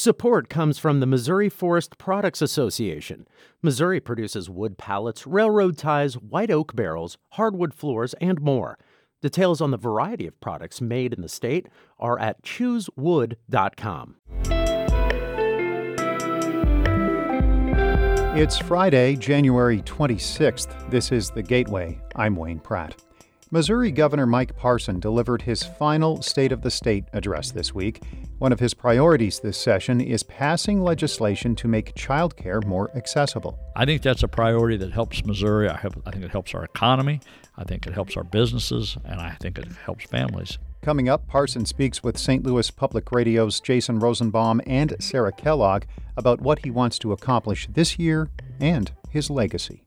Support comes from the Missouri Forest Products Association. Missouri produces wood pallets, railroad ties, white oak barrels, hardwood floors, and more. Details on the variety of products made in the state are at choosewood.com. It's Friday, January 26th. This is The Gateway. I'm Wayne Pratt. Missouri Governor Mike Parson delivered his final State of the State address this week. One of his priorities this session is passing legislation to make childcare more accessible. I think that's a priority that helps Missouri. I, have, I think it helps our economy. I think it helps our businesses, and I think it helps families. Coming up, Parson speaks with St. Louis Public Radio's Jason Rosenbaum and Sarah Kellogg about what he wants to accomplish this year and his legacy.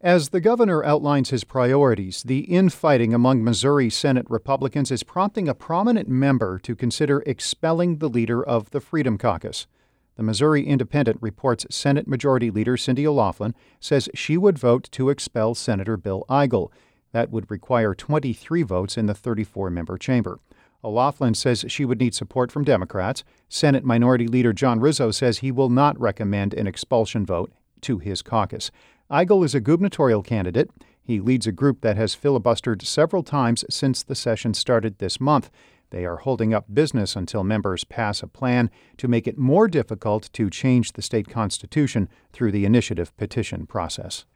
As the governor outlines his priorities, the infighting among Missouri Senate Republicans is prompting a prominent member to consider expelling the leader of the Freedom Caucus. The Missouri Independent reports Senate Majority Leader Cindy O'Laughlin says she would vote to expel Senator Bill Eigel. That would require 23 votes in the 34 member chamber. O'Laughlin says she would need support from Democrats. Senate Minority Leader John Rizzo says he will not recommend an expulsion vote to his caucus. Eigel is a gubernatorial candidate. He leads a group that has filibustered several times since the session started this month. They are holding up business until members pass a plan to make it more difficult to change the state constitution through the initiative petition process.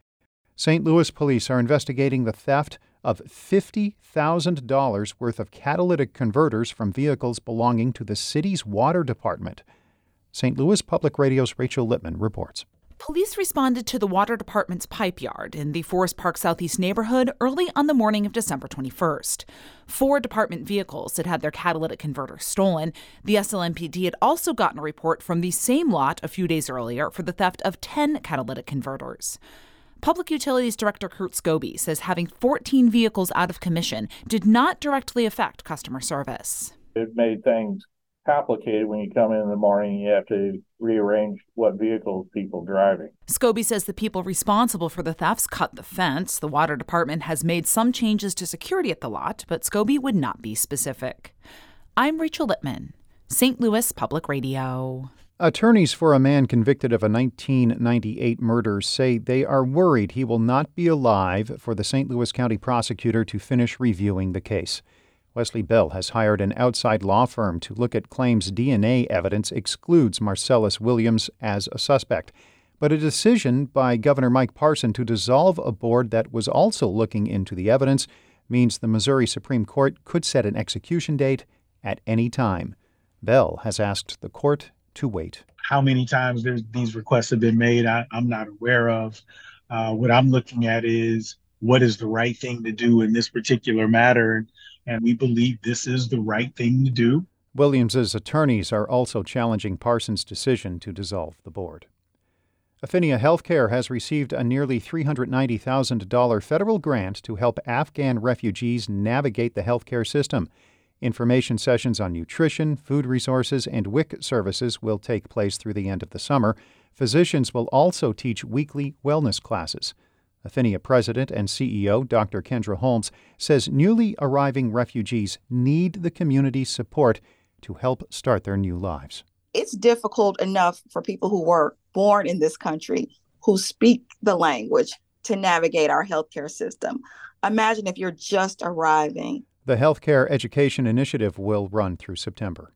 St. Louis police are investigating the theft of $50,000 worth of catalytic converters from vehicles belonging to the city's water department. St. Louis Public Radio's Rachel Lippman reports. Police responded to the water department's pipe yard in the Forest Park Southeast neighborhood early on the morning of December 21st. Four department vehicles had had their catalytic converters stolen. The SLMPD had also gotten a report from the same lot a few days earlier for the theft of 10 catalytic converters. Public Utilities Director Kurt Skouby says having 14 vehicles out of commission did not directly affect customer service. It made things complicated when you come in in the morning you have to rearrange what vehicles people driving. Skouby says the people responsible for the thefts cut the fence. The water department has made some changes to security at the lot, but Skouby would not be specific. I'm Rachel Lippman, St. Louis Public Radio. Attorneys for a man convicted of a 1998 murder say they are worried he will not be alive for the St. Louis County prosecutor to finish reviewing the case. Wesley Bell has hired an outside law firm to look at claims DNA evidence excludes Marcellus Williams as a suspect. But a decision by Governor Mike Parson to dissolve a board that was also looking into the evidence means the Missouri Supreme Court could set an execution date at any time. Bell has asked the court to wait. How many times these requests have been made, I, am not aware of. Uh, what I'm looking at is what is the right thing to do in this particular matter and we believe this is the right thing to do. Williams's attorneys are also challenging Parsons' decision to dissolve the board. Affinia Healthcare has received a nearly $390,000 federal grant to help Afghan refugees navigate the healthcare system. Information sessions on nutrition, food resources, and WIC services will take place through the end of the summer. Physicians will also teach weekly wellness classes. Affinia president and CEO Dr. Kendra Holmes says newly arriving refugees need the community's support to help start their new lives. It's difficult enough for people who were born in this country, who speak the language, to navigate our healthcare system. Imagine if you're just arriving. The Healthcare Education Initiative will run through September.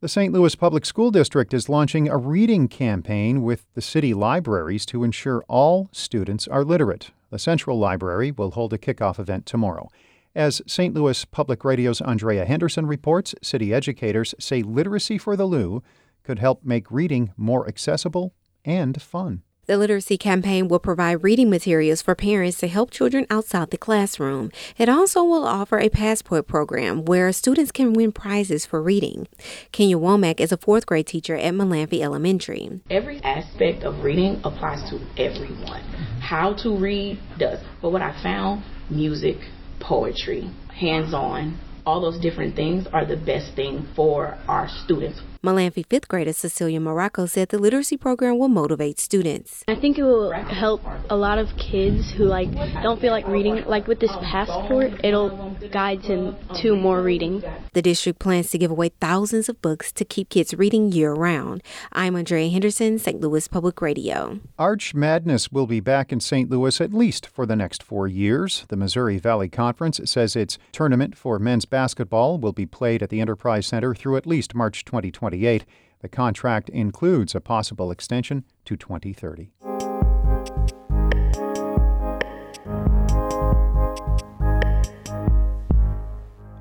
The St. Louis Public School District is launching a reading campaign with the city libraries to ensure all students are literate. The Central Library will hold a kickoff event tomorrow. As St. Louis Public Radio's Andrea Henderson reports, city educators say literacy for the Lou could help make reading more accessible and fun. The literacy campaign will provide reading materials for parents to help children outside the classroom. It also will offer a passport program where students can win prizes for reading. Kenya Womack is a fourth grade teacher at Mullanphy Elementary. Every aspect of reading applies to everyone. How to read does. But what I found music, poetry, hands on, all those different things are the best thing for our students. Mullanphy fifth grader Cecilia Morocco said the literacy program will motivate students. I think it will help a lot of kids who like don't feel like reading. Like with this passport, it'll guide them to more reading. The district plans to give away thousands of books to keep kids reading year round. I'm Andrea Henderson, St. Louis Public Radio. Arch Madness will be back in St. Louis at least for the next four years. The Missouri Valley Conference says its tournament for men's basketball will be played at the Enterprise Center through at least March 2020. The contract includes a possible extension to 2030.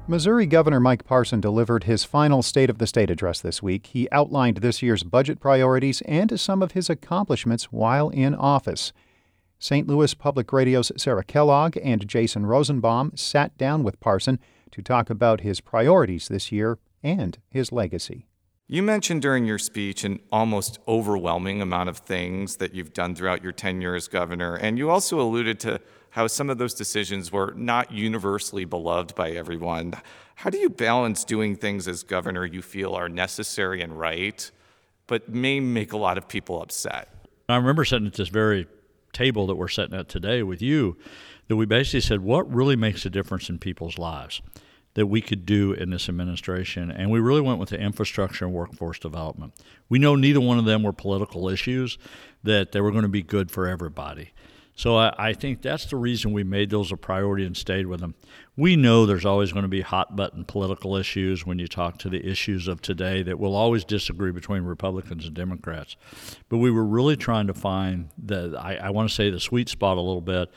Missouri Governor Mike Parson delivered his final State of the State address this week. He outlined this year's budget priorities and some of his accomplishments while in office. St. Louis Public Radio's Sarah Kellogg and Jason Rosenbaum sat down with Parson to talk about his priorities this year and his legacy. You mentioned during your speech an almost overwhelming amount of things that you've done throughout your tenure as governor, and you also alluded to how some of those decisions were not universally beloved by everyone. How do you balance doing things as governor you feel are necessary and right, but may make a lot of people upset? I remember sitting at this very table that we're sitting at today with you, that we basically said, what really makes a difference in people's lives? That we could do in this administration. And we really went with the infrastructure and workforce development. We know neither one of them were political issues, that they were going to be good for everybody. So I, I, think that's the reason we made those a priority and stayed with them. We know there's always going to be hot button political issues when you talk to the issues of today that will always disagree between Republicans and Democrats. But we were really trying to find the, I, I want to say, the sweet spot a little bit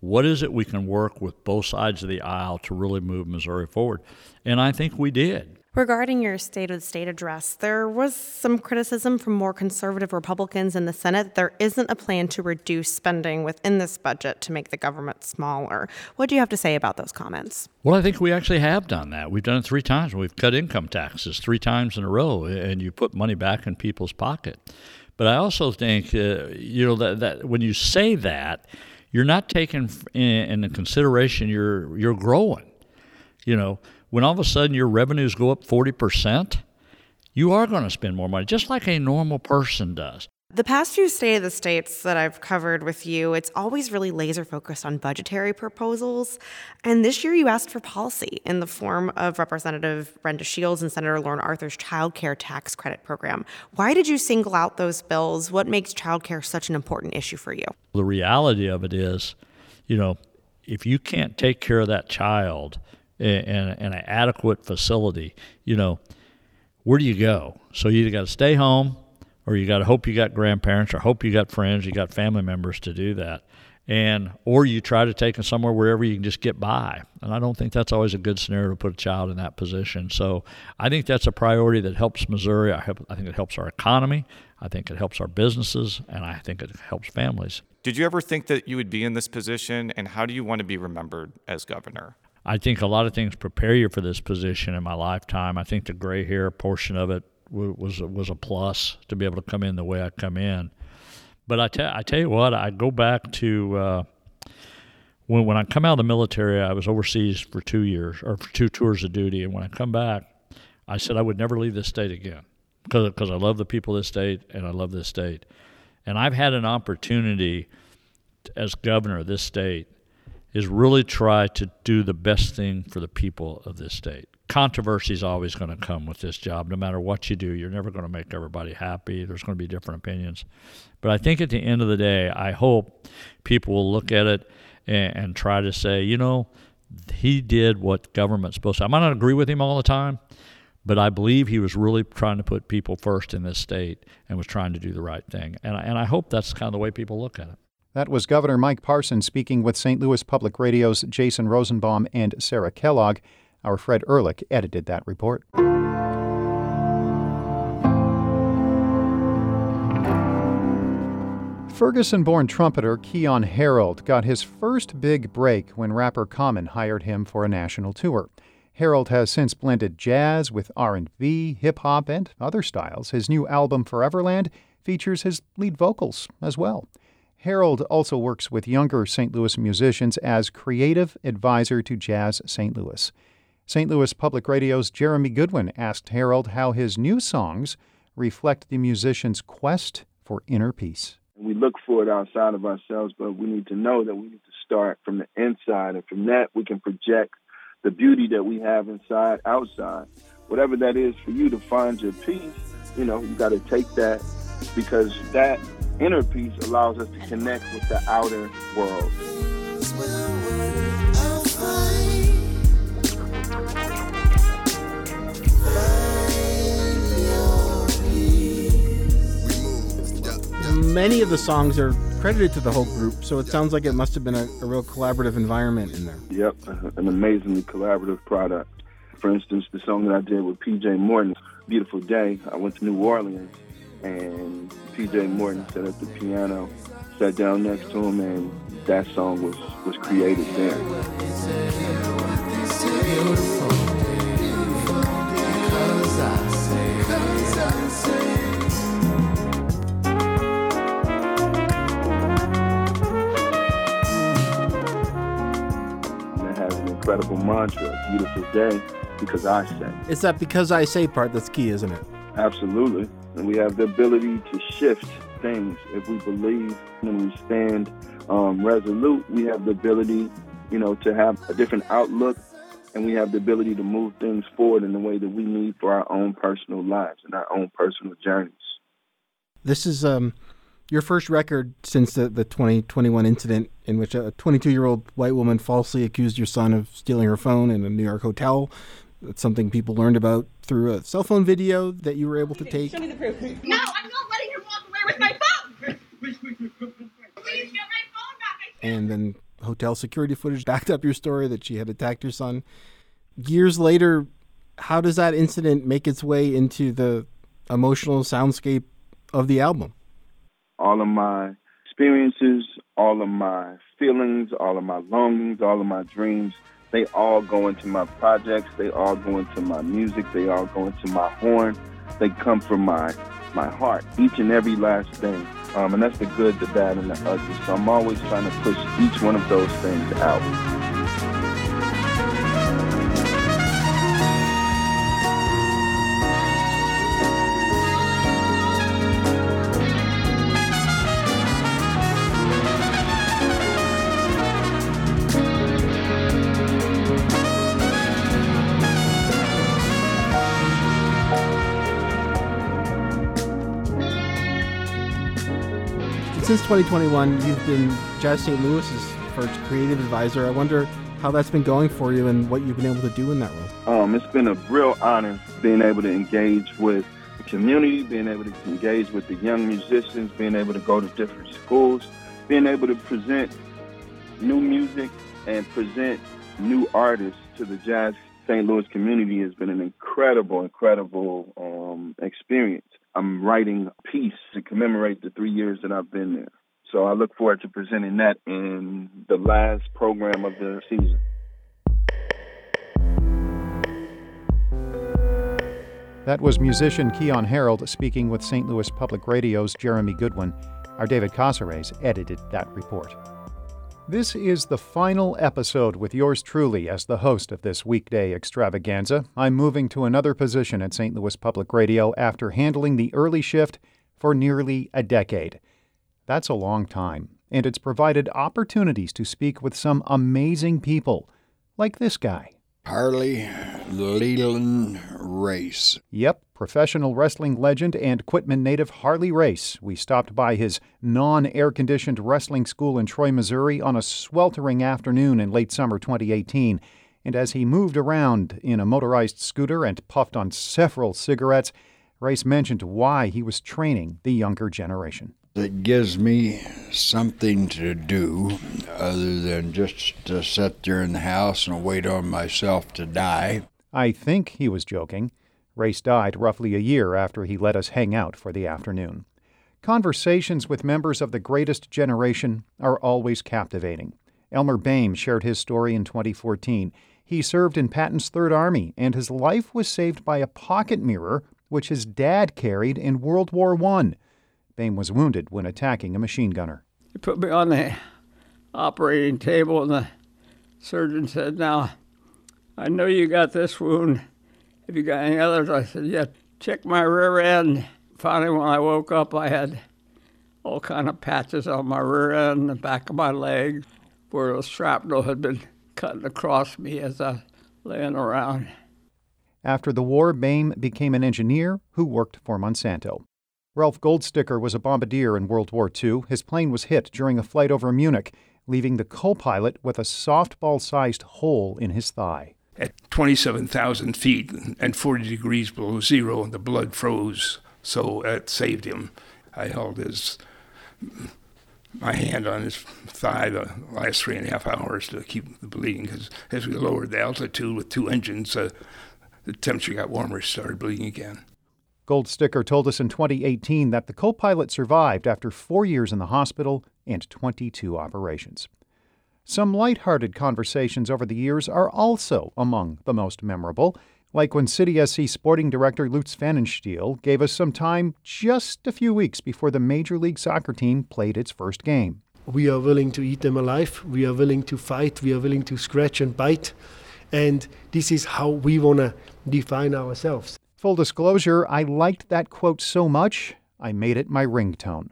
what is it we can work with both sides of the aisle to really move Missouri forward? And I think we did. Regarding your State of the State address, there was some criticism from more conservative Republicans in the Senate there isn't a plan to reduce spending within this budget to make the government smaller. What do you have to say about those comments? Well, I think we actually have done that. We've done it three times. We've cut income taxes three times in a row, and you put money back in people's pocket. But I also think, uh, you know, that, that when you say that, you're not taking in, consideration you're you're growing. You know, when all of a sudden your revenues go up forty percent, you are going to spend more money, just like a normal person does. The past few State of the States that I've covered with you, it's always really laser focused on budgetary proposals. And this year you asked for policy in the form of Representative Brenda Shields and Senator Lauren Arthur's child care tax credit program. Why did you single out those bills? What makes child care such an important issue for you? The reality of it is, you know, if you can't take care of that child in, in, in an adequate facility, you know, where do you go? So you either got to stay home or you got to hope you got grandparents or hope you got friends, you got family members to do that. And or you try to take them somewhere wherever you can just get by. And I don't think that's always a good scenario to put a child in that position. So I think that's a priority that helps Missouri. I, I think it helps our economy. I think it helps our businesses, and I think it helps families. Did you ever think that you would be in this position, and how do you want to be remembered as governor? I think a lot of things prepare you for this position in my lifetime. I think the gray hair portion of it was was a plus to be able to come in the way I come in. But I tell I tell you what, I go back to uh, when when I come out of the military. I was overseas for two years or for two tours of duty, and when I come back, I said I would never leave this state again because because I love the people of this state and I love this state, and I've had an opportunity as governor of this state is really try to do the best thing for the people of this state controversy is always going to come with this job. No matter what you do, you're never going to make everybody happy. There's going to be different opinions. But I think at the end of the day, I hope people will look at it and, and try to say, you know, he did what government's supposed to. I might not agree with him all the time, but I believe he was really trying to put people first in this state and was trying to do the right thing. And and I hope that's kind of the way people look at it. That was Governor Mike Parson speaking with St. Louis Public Radio's Jason Rosenbaum and Sarah Kellogg. Our Fred Ehrlich edited that report. Ferguson born trumpeter Keyon Harrold got his first big break when rapper Common hired him for a national tour. Harrold has since blended jazz with R&B, hip hop, and other styles. His new album Foreverland features his lead vocals as well. Harrold also works with younger St. Louis musicians as creative advisor to Jazz St. Louis. St. Louis Public Radio's Jeremy Goodwin asked Harrold how his new songs reflect the musician's quest for inner peace. We look for it outside of ourselves, but we need to know that we need to start from the inside, and from that we can project the beauty that we have inside outside. Whatever that is for you to find your peace, you know, you got to take that because that inner peace allows us to connect with the outer world. Many of the songs are credited to the whole group, so it sounds like it must have been a, a real collaborative environment in there. Yep, an amazingly collaborative product. For instance, the song that I did with PJ Morton, Beautiful Day, I went to New Orleans and PJ Morton sat at the piano, sat down next to him, and that song was, was created there. Incredible mantra, beautiful day, because I say. It's that because I say part that's key, isn't it? Absolutely. And we have the ability to shift things if we believe and we stand um, resolute. We have the ability, you know, to have a different outlook and we have the ability to move things forward in the way that we need for our own personal lives and our own personal journeys. This is um, your first record since the, the 2021 incident in which a 22 year old white woman falsely accused your son of stealing her phone in a New York hotel. That's something people learned about through a cell phone video that you were able to take. Show me the proof. No, I'm not letting her walk away with my phone. Please get my phone back. And then hotel security footage backed up your story that she had attacked your son. Years later, how does that incident make its way into the emotional soundscape of the album? All of my experiences, all of my feelings, all of my longings, all of my dreams, they all go into my projects, they all go into my music, they all go into my horn. They come from my my heart, each and every last thing. Um, and that's the good, the bad, and the ugly. So I'm always trying to push each one of those things out. Since 2021, you've been Jazz St. Louis's first creative advisor. I wonder how that's been going for you and what you've been able to do in that role. Um, it's been a real honor being able to engage with the community, being able to engage with the young musicians, being able to go to different schools, being able to present new music and present new artists to the Jazz St. Louis community has been an incredible, incredible um, experience. I'm writing a piece to commemorate the three years that I've been there. So I look forward to presenting that in the last program of the season. That was musician Keyon Harrold speaking with St. Louis Public Radio's Jeremy Goodwin. Our David Cazares edited that report. This is the final episode with yours truly as the host of this weekday extravaganza. I'm moving to another position at St. Louis Public Radio after handling the early shift for nearly a decade. That's a long time, and it's provided opportunities to speak with some amazing people, like this guy. Harley Leland Race. Yep, professional wrestling legend and Quitman native Harley Race. We stopped by his non air conditioned wrestling school in Troy, Missouri on a sweltering afternoon in late summer 2018. And as he moved around in a motorized scooter and puffed on several cigarettes, Race mentioned why he was training the younger generation. It gives me something to do other than just to sit there in the house and wait on myself to die. I think he was joking. Race died roughly a year after he let us hang out for the afternoon. Conversations with members of the greatest generation are always captivating. Elmer Bame shared his story in 2014. He served in Patton's Third Army, and his life was saved by a pocket mirror which his dad carried in World War I. Bame was wounded when attacking a machine gunner. He put me on the operating table, and the surgeon said, Now, I know you got this wound. Have you got any others? I said, Yeah. Check my rear end. Finally, when I woke up, I had all kind of patches on my rear end, the back of my leg, where the shrapnel had been cutting across me as I was laying around. After the war, Bame became an engineer who worked for Monsanto. Ralph Goldsticker was a bombardier in World War II. His plane was hit during a flight over Munich, leaving the co pilot with a softball sized hole in his thigh. At 27,000 feet and 40 degrees below zero, and the blood froze, so that saved him. I held his my hand on his thigh the last three and a half hours to keep the bleeding because as we lowered the altitude with two engines, uh, the temperature got warmer, started bleeding again. Goldsticker told us in 2018 that the co pilot survived after four years in the hospital and 22 operations. Some light-hearted conversations over the years are also among the most memorable, like when City SC sporting director Lutz Pfannenstiel gave us some time just a few weeks before the Major League Soccer team played its first game. We are willing to eat them alive, we are willing to fight, we are willing to scratch and bite, and this is how we want to define ourselves. Full disclosure, I liked that quote so much, I made it my ringtone.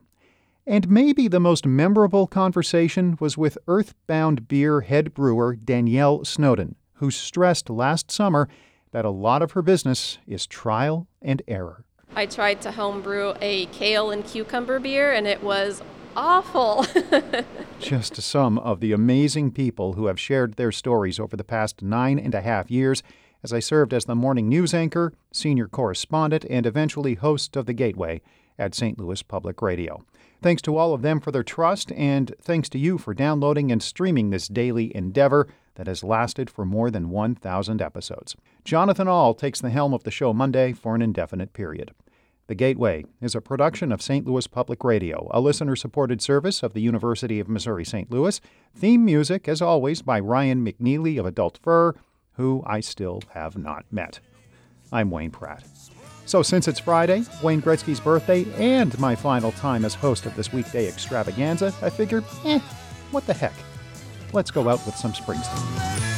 And maybe the most memorable conversation was with Earthbound Beer head brewer Danielle Snowden, who stressed last summer that a lot of her business is trial and error. I tried to homebrew a kale and cucumber beer, and it was awful. Just some of the amazing people who have shared their stories over the past nine and a half years as I served as the morning news anchor, senior correspondent, and eventually host of The Gateway at St. Louis Public Radio. Thanks to all of them for their trust, and thanks to you for downloading and streaming this daily endeavor that has lasted for more than 1,000 episodes. Jonathan Ahl takes the helm of the show Monday for an indefinite period. The Gateway is a production of St. Louis Public Radio, a listener supported service of the University of Missouri St. Louis. Theme music, as always, by Ryan McNeely of Adult Fur, who I still have not met. I'm Wayne Pratt. So, since it's Friday, Wayne Gretzky's birthday, and my final time as host of this weekday extravaganza, I figured, eh, what the heck? Let's go out with some Springsteen.